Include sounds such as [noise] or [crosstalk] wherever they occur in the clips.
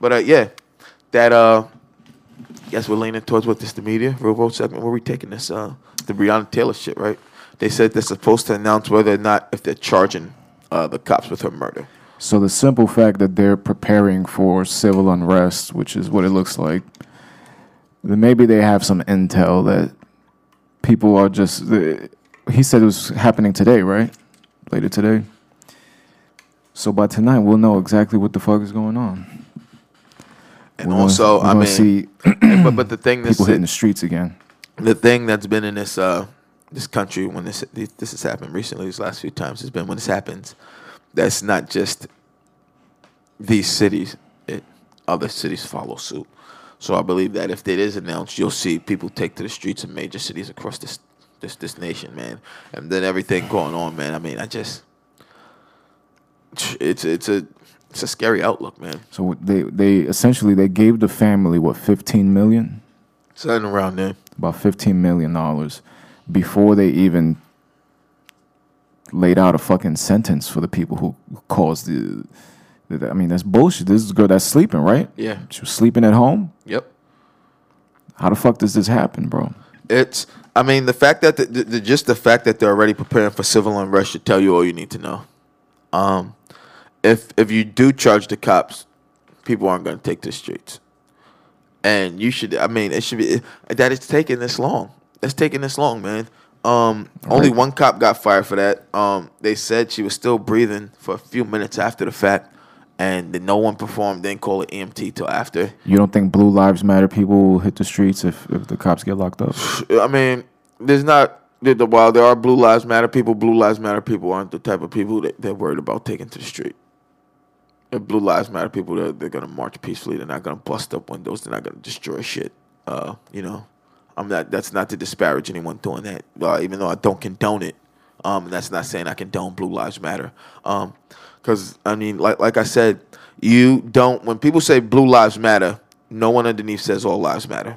But uh, yeah, that uh, guess we're leaning towards what this the media real world segment. Where we taking this? Uh, the Breonna Taylor shit, right? They said they're supposed to announce whether or not if they're charging uh, the cops with her murder. So the simple fact that they're preparing for civil unrest, which is what it looks like, then maybe they have some intel that people are just. He said it was happening today, right? Later today. So by tonight, we'll know exactly what the fuck is going on. And We're gonna- also, we're I gonna mean, see [clears throat] but but the thing that's people hitting the streets again. the thing that's been in this uh this country when this this has happened recently these last few times has been when this happens that's not just these cities it other cities follow suit so i believe that if it is announced you'll see people take to the streets of major cities across this this this nation man and then everything going on man i mean i just it's it's a it's a scary outlook man So they they essentially they gave the family what 15 million, something around there about 15 million dollars, before they even laid out a fucking sentence for the people who caused the. the I mean, that's bullshit. This is a girl that's sleeping, right? yeah She was sleeping at home. yep How the fuck does this happen, bro? It's. I mean, the fact that the, the, the just the fact that they're already preparing for civil unrest should tell you all you need to know. Um, if if you do charge the cops, people aren't going to take the streets, and you should. I mean, it should be that it's taking this long. It's taking this long, man. Um, only one cop got fired for that. Um, they said she was still breathing for a few minutes after the fact, and then no one performed. Didn't call it EMT till after. You don't think Blue Lives Matter people will hit the streets if, if the cops get locked up? I mean, there's not. While there are Blue Lives Matter people, Blue Lives Matter people aren't the type of people that they're worried about taking to the street. If Blue Lives Matter people, they're, they're gonna march peacefully. They're not gonna bust up windows. They're not gonna destroy shit. Uh, you know, I'm not. That's not to disparage anyone doing that. Uh, even though I don't condone it. Um, and that's not saying I condone Blue Lives Matter. Um, because I mean, like like I said, you don't. When people say Blue Lives Matter, no one underneath says All Lives Matter.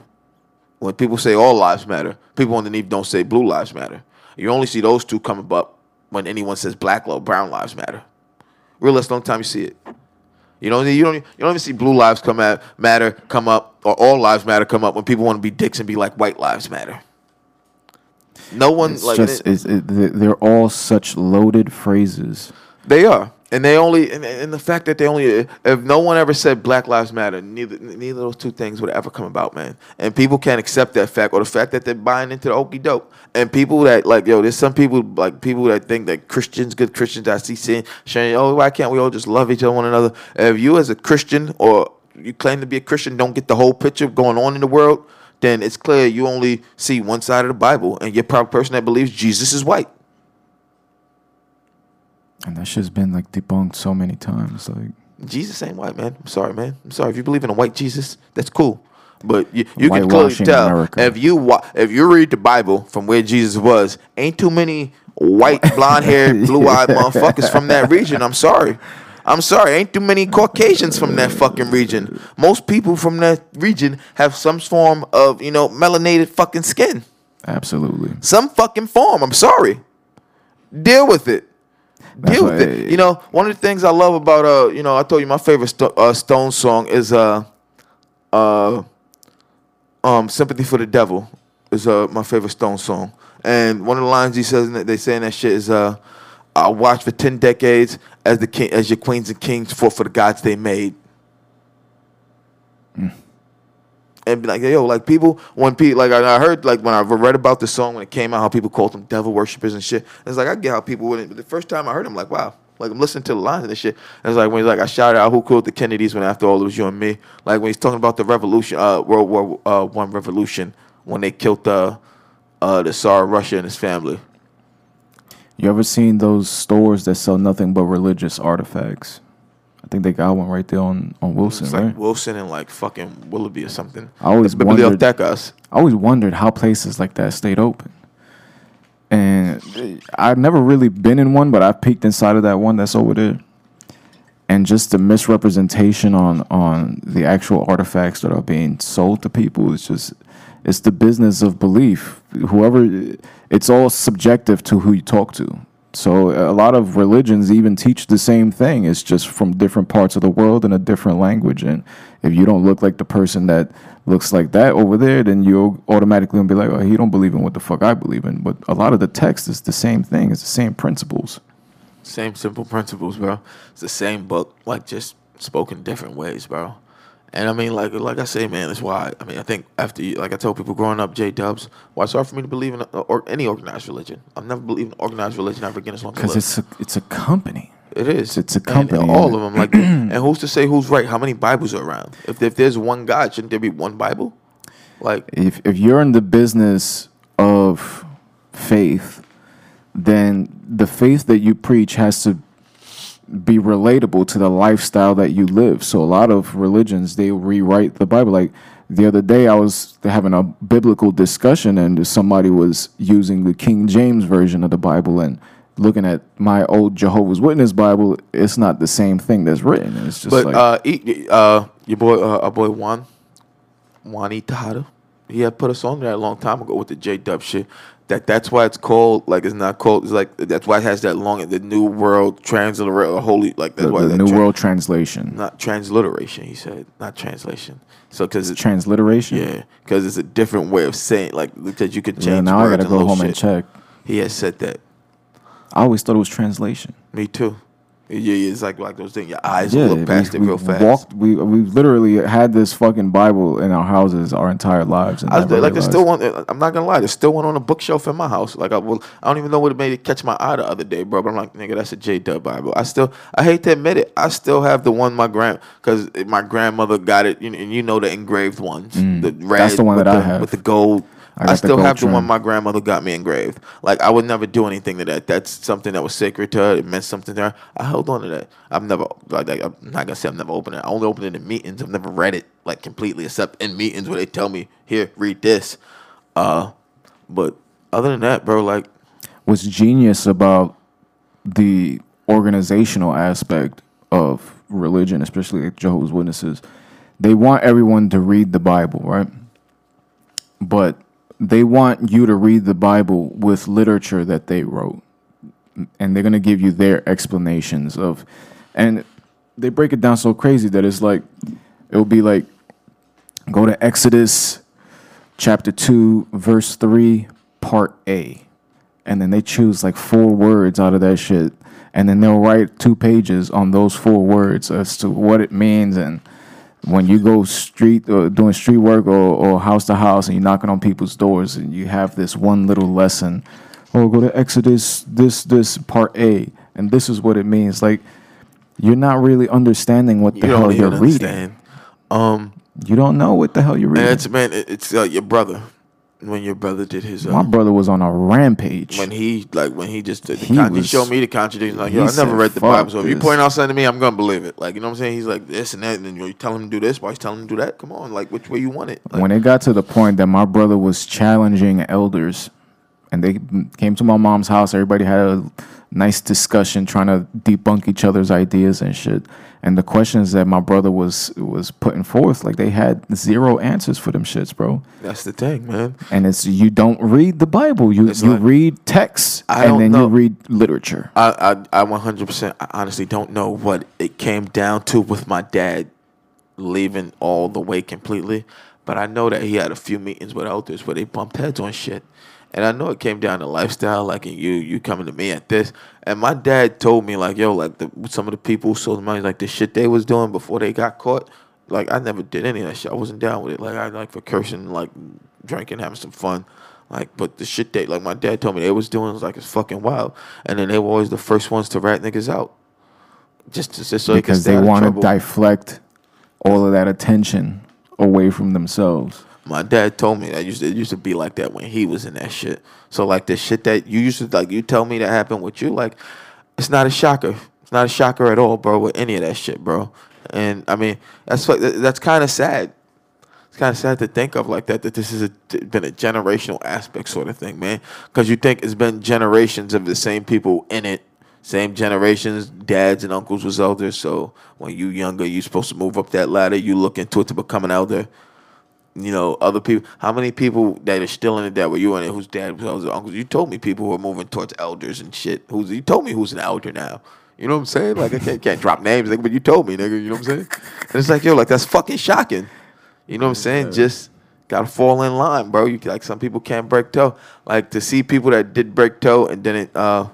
When people say all lives matter, people underneath don't say blue lives matter. You only see those two coming up when anyone says black or brown lives matter. Real the only time you see it. You don't you don't you don't even see blue lives come at matter come up or all lives matter come up when people want to be dicks and be like white lives matter. No one It's like just it- it, they're all such loaded phrases. They are, and they only, and, and the fact that they only, if no one ever said Black Lives Matter, neither neither of those two things would ever come about, man. And people can't accept that fact, or the fact that they're buying into the okey doke. And people that like, yo, there's some people like people that think that Christians, good Christians, I see saying, saying, oh, why can't we all just love each other, one another? If you as a Christian or you claim to be a Christian, don't get the whole picture going on in the world, then it's clear you only see one side of the Bible, and you're probably a person that believes Jesus is white. And that shit's been like debunked so many times. Like Jesus ain't white, man. I'm sorry, man. I'm sorry. If you believe in a white Jesus, that's cool. But you, you can clearly tell America. if you wa- if you read the Bible from where Jesus was, ain't too many white, [laughs] blonde haired, [laughs] blue eyed motherfuckers from that region. I'm sorry. I'm sorry. Ain't too many Caucasians from that fucking region. Most people from that region have some form of you know melanated fucking skin. absolutely. Some fucking form. I'm sorry. Deal with it. Deal with it. You know, one of the things I love about uh, you know, I told you my favorite uh, Stone song is uh, uh, um, "Sympathy for the Devil" is uh my favorite Stone song. And one of the lines he says, in that they say in that shit is uh, "I watched for ten decades as the king, as your queens and kings fought for the gods they made." And be like, yo, like people when people like I heard like when I read about the song when it came out, how people called them devil worshippers and shit. It's like I get how people wouldn't. But the first time I heard him, like, wow, like I'm listening to the lines and this shit. And it's like when he's like, I shouted out, who killed the Kennedys when after all it was you and me. Like when he's talking about the revolution, uh, World War uh, One revolution when they killed the uh, the Tsar Russia and his family. You ever seen those stores that sell nothing but religious artifacts? I think they got one right there on, on Wilson, It's right? Wilson and like fucking Willoughby or something. I always The wondered-. I always wondered how places like that stayed open. And I've never really been in one, but I've peeked inside of that one that's over there. And just the misrepresentation on on the actual artifacts that are being sold to people is just it's the business of belief. Whoever it's all subjective to who you talk to. So a lot of religions even teach the same thing. It's just from different parts of the world in a different language. And if you don't look like the person that looks like that over there, then you'll automatically be like, oh, he don't believe in what the fuck I believe in. But a lot of the text is the same thing. It's the same principles. Same simple principles, bro. It's the same book, like just spoken different ways, bro. And I mean, like like I say, man, that's why. I mean, I think after you, like I told people growing up, J Dubs, why it's hard for me to believe in a, or any organized religion. I've never believed in organized religion ever again as long as Because it's a, it's a company. It is. It's a And company, all of them. Like, [clears throat] and who's to say who's right? How many Bibles are around? If if there's one God, shouldn't there be one Bible? Like, if if you're in the business of faith, then the faith that you preach has to be relatable to the lifestyle that you live. So a lot of religions they rewrite the Bible. Like the other day, I was having a biblical discussion, and somebody was using the King James version of the Bible and. Looking at my old Jehovah's Witness Bible, it's not the same thing that's written. It's just but like uh, e- uh, your boy, uh, our boy Juan, Juan Tejada, he had put a song there a long time ago with the J Dub shit. That that's why it's called like it's not called. It's like that's why it has that long the New World Transliteration, holy like that's the, why the that New tra- World Translation, not transliteration. He said not translation. So because it's transliteration. yeah, because it's a different way of saying like because you could change. Yeah, now I gotta go home and check. He has said that. I always thought it was translation. Me too. Yeah, yeah, it's like like those things. Your eyes Yeah, look past we, it real fast. walked. We we literally had this fucking Bible in our houses our entire lives. And I like, there's still one. I'm not gonna lie, there's still one on a bookshelf in my house. Like, I will. I don't even know what it made it catch my eye the other day, bro. But I'm like, nigga, that's a J Dub Bible. I still, I hate to admit it, I still have the one my grand, because my grandmother got it, you know, and you know the engraved ones, mm. the red. That's the one that I have. with the gold. I I, the still have the one my grandmother got me engraved. Like I would never do anything to that. That's something that was sacred to her. It meant something to her. I held on to that. I've never like, like I'm not gonna say I've never opened it. I only opened it in meetings. I've never read it like completely, except in meetings where they tell me, "Here, read this." Uh, but other than that, bro, like what's genius about the organizational aspect of religion, especially like Jehovah's Witnesses, they want everyone to read the Bible, right? But they want you to read the Bible with literature that they wrote. And they're going to give you their explanations of, and they break it down so crazy that it's like, it'll be like, go to Exodus chapter 2, verse 3, part A and then they choose like four words out of that shit and then they'll write two pages on those four words as to what it means and when you go street or doing street work or, or house to house and you're knocking on people's doors and you have this one little lesson oh go to exodus this this part a. And this is what it means. Like you're not really understanding what you the hell you're even reading. Um, you don't know what the hell you're reading. it's man, it's uh, your brother when your brother did his. Uh, my brother was on a rampage. when he like when he just did the He con- he, showed me the contradiction like yo I never read the Bible so if you point out something to me I'm gonna believe it. Like you know what I'm saying? He's like this and that and then you tell him to do this why he's telling him to do that? Come on like which way you want it? Like, when it got to the point that my brother was challenging elders and they came to my mom's house everybody had a nice discussion trying to debunk each other's ideas and shit and the questions that my brother was was putting forth like they had zero answers for them shits bro that's the thing man and it's you don't read the bible you It's you like- read texts and then know. you read literature I I I 100% I honestly don't know what it came down to with my dad leaving all the way completely, but I know that he had a few meetings with elders where they bumped heads on shit. And I know it came down to lifestyle, like and you you coming to me at this. And my dad told me like, yo, like the some of the people who sold money, like the shit they was doing before they got caught. Like I never did any of that shit. I wasn't down with it. Like I like for cursing, like drinking, having some fun. Like, but the shit they like my dad told me they was doing was like it's fucking wild. And then they were always the first ones to rat niggas out. Just, just, just so because they, they want to deflect all of that attention away from themselves My dad told me that used to, it used to be like that when he was in that shit. So like the shit that you used to like, you tell me that happened with you, like it's not a shocker. It's not a shocker at all, bro. With any of that shit, bro. And I mean, that's what that's kind of sad. It's kind of sad to think of like that. That this has a, been a generational aspect sort of thing, man. Because you think it's been generations of the same people in it, same generations. Dads and uncles was elders. So when you younger, you supposed to move up that ladder. You look into it to become an elder you know, other people. How many people that are still in it that were you in it? Whose dad was uncles? You told me people who are moving towards elders and shit. Who's you told me who's an elder now? You know what I'm saying? Like I can't, can't drop names, nigga, but you told me, nigga. You know what I'm saying? And it's like yo, like that's fucking shocking. You know what I'm saying? Just gotta fall in line, bro. You like some people can't break toe. Like to see people that did break toe and didn't, uh,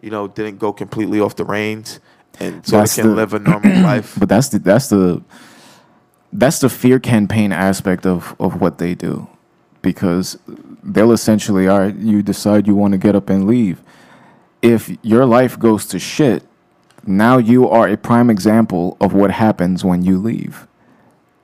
you know, didn't go completely off the reins, and so That's they can the- live a normal [clears throat] life. But that's the that's the that's the fear campaign aspect of of what they do, because they'll essentially, all right, you decide you want to get up and leave. If your life goes to shit, now you are a prime example of what happens when you leave.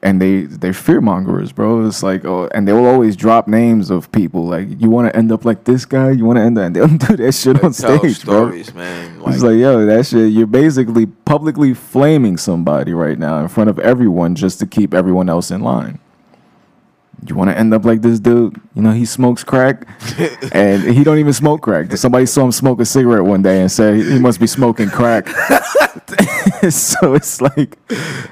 And they they're fear mongers, bro. It's like oh, and they will always drop names of people like you want to end up like this guy, you want to end up, and they'll [laughs] do that shit on Tell stage, bro. stories, man. Like, It's like, yo, that shit, you're basically publicly flaming somebody right now in front of everyone just to keep everyone else in line. You want to end up like this dude? You know, he smokes crack, [laughs] and he don't even smoke crack. Somebody saw him smoke a cigarette one day and said he must be smoking crack. [laughs] so it's like,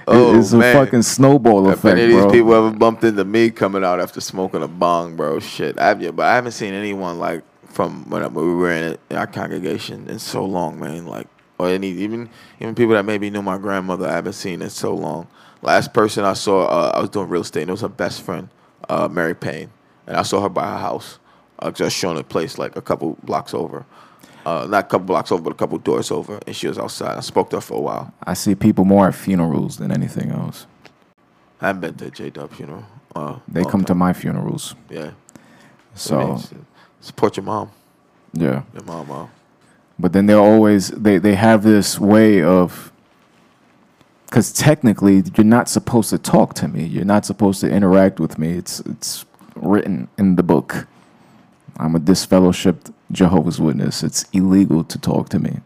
Oh, it's a man. fucking snowball If effect, any of these bro. people ever bumped into me coming out after smoking a bong, bro, shit. I've yeah, but I haven't seen anyone like from when, I- when we were in, in our congregation in so long, man. Like or any even even people that maybe knew my grandmother, I haven't seen in so long. Last person I saw, uh, I was doing real estate. and It was her best friend, uh, Mary Payne, and I saw her by her house, uh, just showing a place like a couple blocks over. Uh, not a couple blocks over, but a couple doors over, and she was outside. I spoke to her for a while. I see people more at funerals than anything else. I haven't been to J Dub funeral. Uh, They come to my funerals. yeah. So, I mean, s- support your mom. yeah. Your mom, mom. but then they're always they they have this way of because technically you're not supposed to talk to me. You're not supposed to interact with me. It's it's written in the book. I'm a disfellowshipped jehovah's witness. It's illegal to talk to me.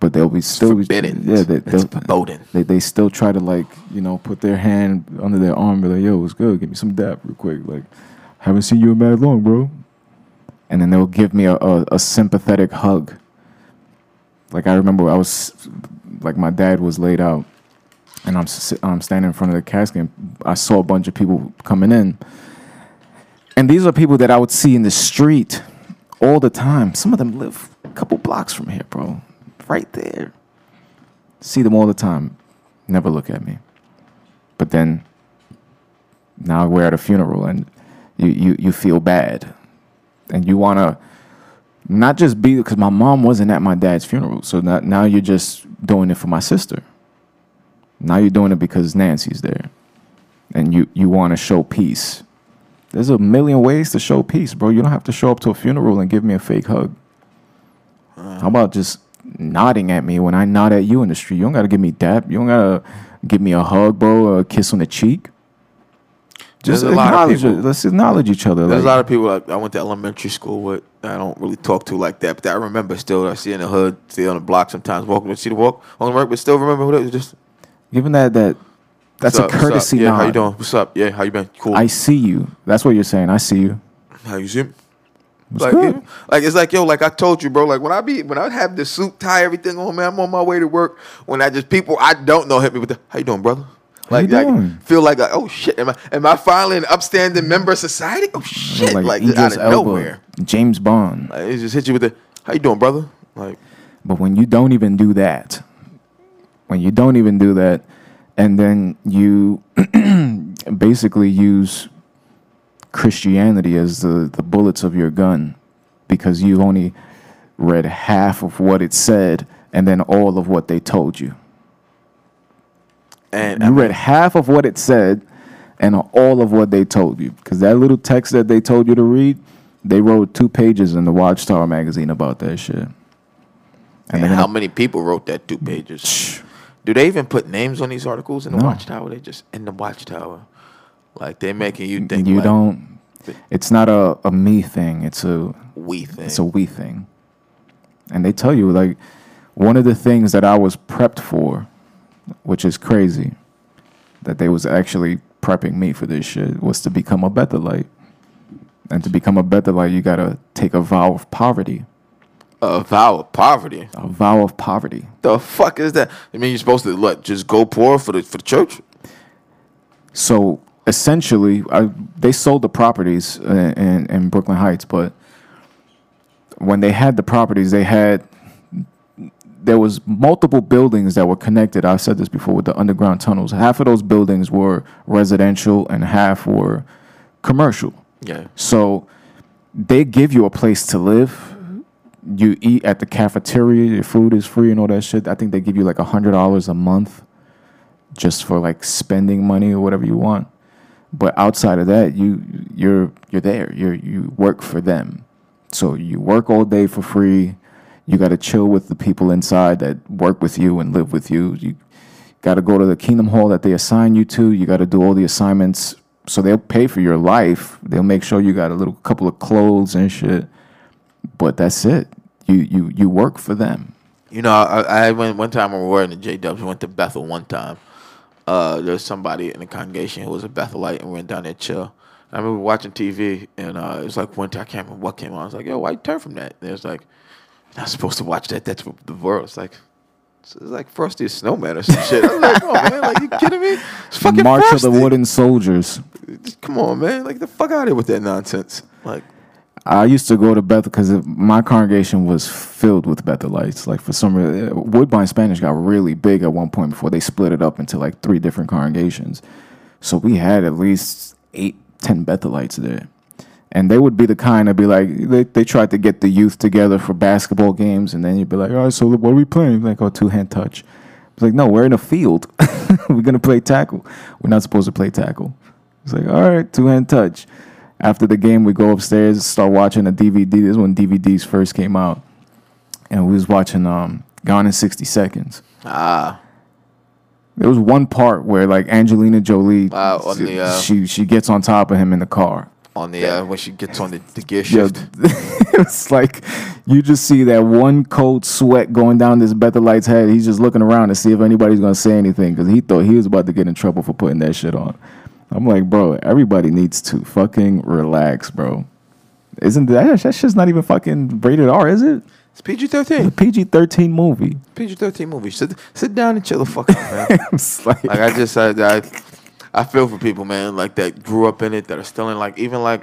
But they'll be still forbidden. yeah they, It's they'll- forbidden. they, they still try to like you know put their hand under their arm be like yo what's good? Give me some dap real quick. Like haven't seen you in mad long bro. And then they'll give me a, a, a sympathetic hug like i remember i was like my dad was laid out and i'm i'm standing in front of the casket and i saw a bunch of people coming in. And these are people that i would see in the street all the time. Some of them live a couple blocks from here bro. Right there. See them all the time, never look at me. But then now we're at a funeral and you, you, you feel bad. And you want to not just be, because my mom wasn't at my dad's funeral. So now, now you're just doing it for my sister. Now you're doing it because Nancy's there. And you, you want to show peace. There's a million ways to show peace, bro. You don't have to show up to a funeral and give me a fake hug. Uh-huh. How about just nodding at me when I nod at you in the street? You don't gotta give me dap. You don't gotta give me a hug, bro, or a kiss on the cheek. Just a lot of acknowledge people- Let's acknowledge each other. There's a lot of people like, I went to elementary school with I don't really talk to like that, but I remember still. I see in the hood, see on the block sometimes, walking, see the walk on the work, but still remember who that was. Just given that that that's "What's a up, up? courtesy Yeah, nod. how you doing? What's up? Yeah, how you been? Cool. I see you. That's what you're saying. I see you. how you see me? What's Like, yeah. like it's like yo, like I told you, bro. Like when I be when I have the suit, tie, everything on, man, I'm on my way to work. When I just people I don't know hit me with the how you doing, brother? Like, you like feel like, like oh shit, am I am I finally an upstanding member of society? Oh shit, like, out Idris of Elba, nowhere. James Bond. Like, it just hit you with the how you doing, brother? Like But when you don't even do that, when you don't even do that, and then you [clears throat] basically use Christianity as the, the bullets of your gun because you've only read half of what it said and then all of what they told you. And You read half of what it said and all of what they told you. Because that little text that they told you to read, they wrote two pages in the Watchtower magazine about that shit. And And how gonna- many people wrote that two pages? Do they even put names on these articles in the No. Watchtower? They just in the Watchtower, like they're making you think. you like, don't it's not a, a me thing it's a we thing. it's a we thing and they tell you like one of the things that i was prepped for which is crazy that they was actually prepping me for this shit was to become a Bethelite. and to become a Bethelite, you gotta take a vow of poverty a vow of poverty. a vow of poverty The fuck is that? I mean, you're supposed to what? Just go poor for the for the church? so essentially, I, they sold the properties in, in, in Brooklyn Heights, but when they had the properties, they had there was multiple buildings that were connected. I've said this before with the underground tunnels. Half of those buildings were residential and half were commercial. Yeah. So they give you a place to live. Mm-hmm. You eat at the cafeteria. Your food is free and all that shit. I think they give you like a hundred dollars a month just for like spending money or whatever you want. But outside of that, you you're you're there. You you work for them. So you work all day for free. You got to chill with the people inside that work with you and live with you. You got to go to the Kingdom Hall that they assign you to. You got to do all the assignments. So they'll pay for your life. They'll make sure you got a little couple of clothes and shit. But that's it. You you you work for them. You know, I, I went one time when we were the J Dubs. We went to Bethel one time. Uh, there's somebody in the congregation who was a Bethelite, and we went down there chill. I remember watching TV, and uh, it was like one time I can't remember what came on. I was like, "Yo, why you turn from that?" And it was like, "You're not supposed to watch that. That's the world." It's like. It's like Frosty the Snowman or some shit. I'm like, "Oh man, like you kidding me? It's fucking March Frosty. of the Wooden Soldiers. Come on, man! Like the fuck out of here with that nonsense. Like, I used to go to Bethel because my congregation was filled with Bethelites. Like for some reason, uh, Woodbine Spanish got really big at one point before they split it up into like three different congregations. So we had at least eight, ten Bethelites there, and they would be the kind of be like they they tried to get the youth together for basketball games, and then you'd be like, all right, so what are we playing? Like, oh, two hand touch. It's like, no, we're in a field. [laughs] we're gonna play tackle. We're not supposed to play tackle. It's like, all right, two hand touch after the game, we go upstairs, start watching a DVD. This is when DVDs first came out, and we was watching um, Gone in sixty seconds. ah, There was one part where like Angelina Jolie, Wow, on the, uh, she she gets on top of him in the car. On the uh, when she gets on the, the gear shift. [laughs] it's like you just see that one cold sweat going down this Bethelite's head. He's just looking around to see if anybody's gonna say anything because he thought he was about to get in trouble for putting that shit on. I'm like, bro, everybody needs to fucking relax, bro. Isn't that that shit's not even fucking rated R, is it? It's PG thirteen. PG thirteen movie. PG thirteen movie. Sit sit down and chill the fuck out, man. [laughs] Like, like I just I, I I feel for people, man, like that grew up in it, that are still in like even like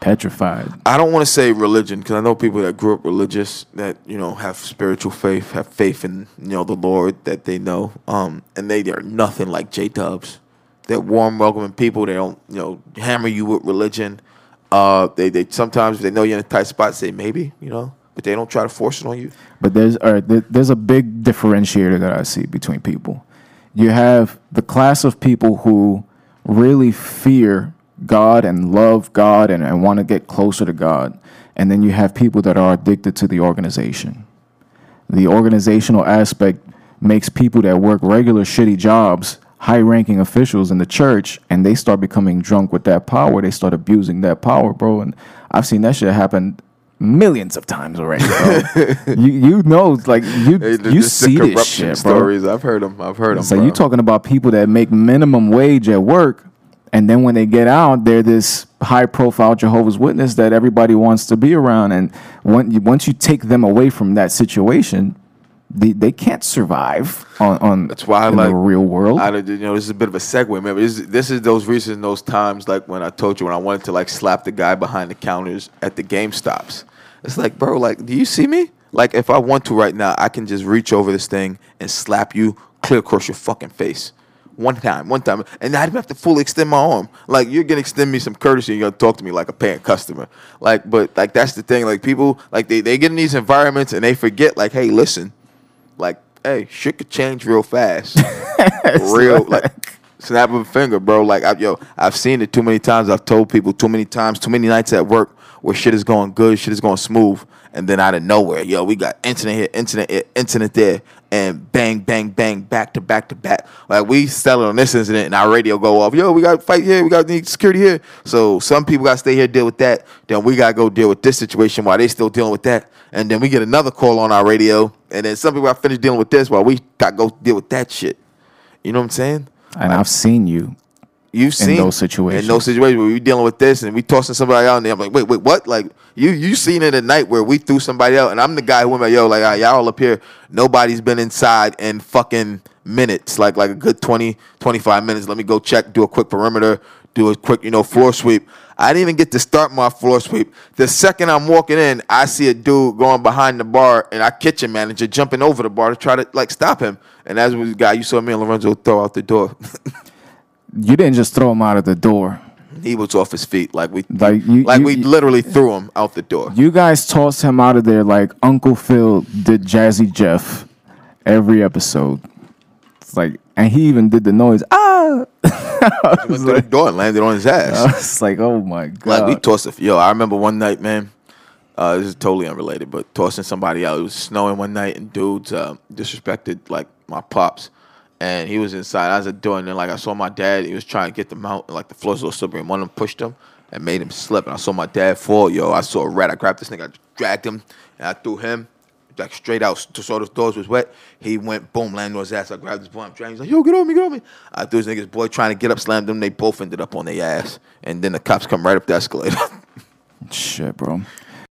petrified. I don't want to say religion because I know people that grew up religious that you know have spiritual faith, have faith in you know the Lord that they know, um, and they are nothing like J Dubs. They're warm, welcoming people. They don't you know hammer you with religion. Uh, they they sometimes if they know you're in a tight spot, say maybe you know, but they don't try to force it on you. But there's all right, there, there's a big differentiator that I see between people. You have the class of people who really fear God and love God and, and want to get closer to God. And then you have people that are addicted to the organization. The organizational aspect makes people that work regular shitty jobs high ranking officials in the church and they start becoming drunk with that power. They start abusing that power, bro. And I've seen that shit happen millions of times already, bro. [laughs] you you know, like you Hey, you see this shit, bro. stories. I've heard them. I've heard them. So you talking about people that make minimum wage at work, and then when they get out, they're this high profile Jehovah's Witness that everybody wants to be around. And when you, once you take them away from that situation, they, they can't survive on, on That's why I like the real world. I, you know, this is a bit of a segue. Remember, this, this is those recent those times like when I told you when I wanted to like slap the guy behind the counters at the Game Stops. It's like, bro, like, do you see me? Like, if I want to right now, I can just reach over this thing and slap you clear across your fucking face. One time, one time, and I didn't have to fully extend my arm. Like you're gonna extend me some courtesy, you're gonna talk to me like a paying customer. Like, but like that's the thing. Like people, like they they get in these environments and they forget. Like, hey, listen, like, hey, shit could change real fast. [laughs] real, like, snap of a finger, bro. Like, I, yo, I've seen it too many times. I've told people too many times, too many nights at work where shit is going good, shit is going smooth, and then out of nowhere, yo, we got incident here, incident here, incident there, and bang, bang, bang, back to back to back. Like we settled on this incident, and our radio go off. Yo, we got to fight here, we got need security here. So some people got to stay here deal with that. Then we got to go deal with this situation while they still dealing with that, and then we get another call on our radio, and then some people got to finish dealing with this while we got to go deal with that shit. You know what I'm saying? and I've seen you. You've seen those situations. in those situations where we dealing with this and we tossing somebody out and I'm like, wait, wait, what? Like you you seen it at night where we threw somebody out and I'm the guy who went like, yo, like ah, y'all up here, nobody's been inside in fucking minutes, like like a good 20, 25 minutes. Let me go check, do a quick perimeter, do a quick, you know, floor sweep. I didn't even get to start my floor sweep. The second I'm walking in, I see a dude going behind the bar, and our kitchen manager jumping over the bar to try to like stop him. And as was the guy you saw me and Lorenzo throw out the door. [laughs] You didn't just throw him out of the door. he was off his feet, like we, Like you, like you- we you- literally threw him out the door. You guys tossed him out of there like Uncle Phil did Jazzy Jeff every episode. It's like, and he even did the noise. Ah! [laughs] Went through the door and landed on his ass. It's like, oh my god. Like we tossed a yo. I remember one night, man. Uh, this is totally unrelated, but tossing somebody out. It was snowing one night, and dudes uh, disrespected like my pops, and he was inside. I was at door, and then like I saw my dad. He was trying to get them out, and like the floor's a slippery, and one of them pushed him and made him slip. And I saw my dad fall. Yo, I saw a rat. I grabbed this nigga, I dragged him, and I threw him. Like straight out, to saw the doors was wet. He went boom, landed on his ass. I grabbed his boy, I'm dragging. He's like, "Yo, get on me, get on me!" I threw his nigga's boy trying to get up, slammed him. They both ended up on their ass, and then the cops come right up the escalator. [laughs] Shit, bro.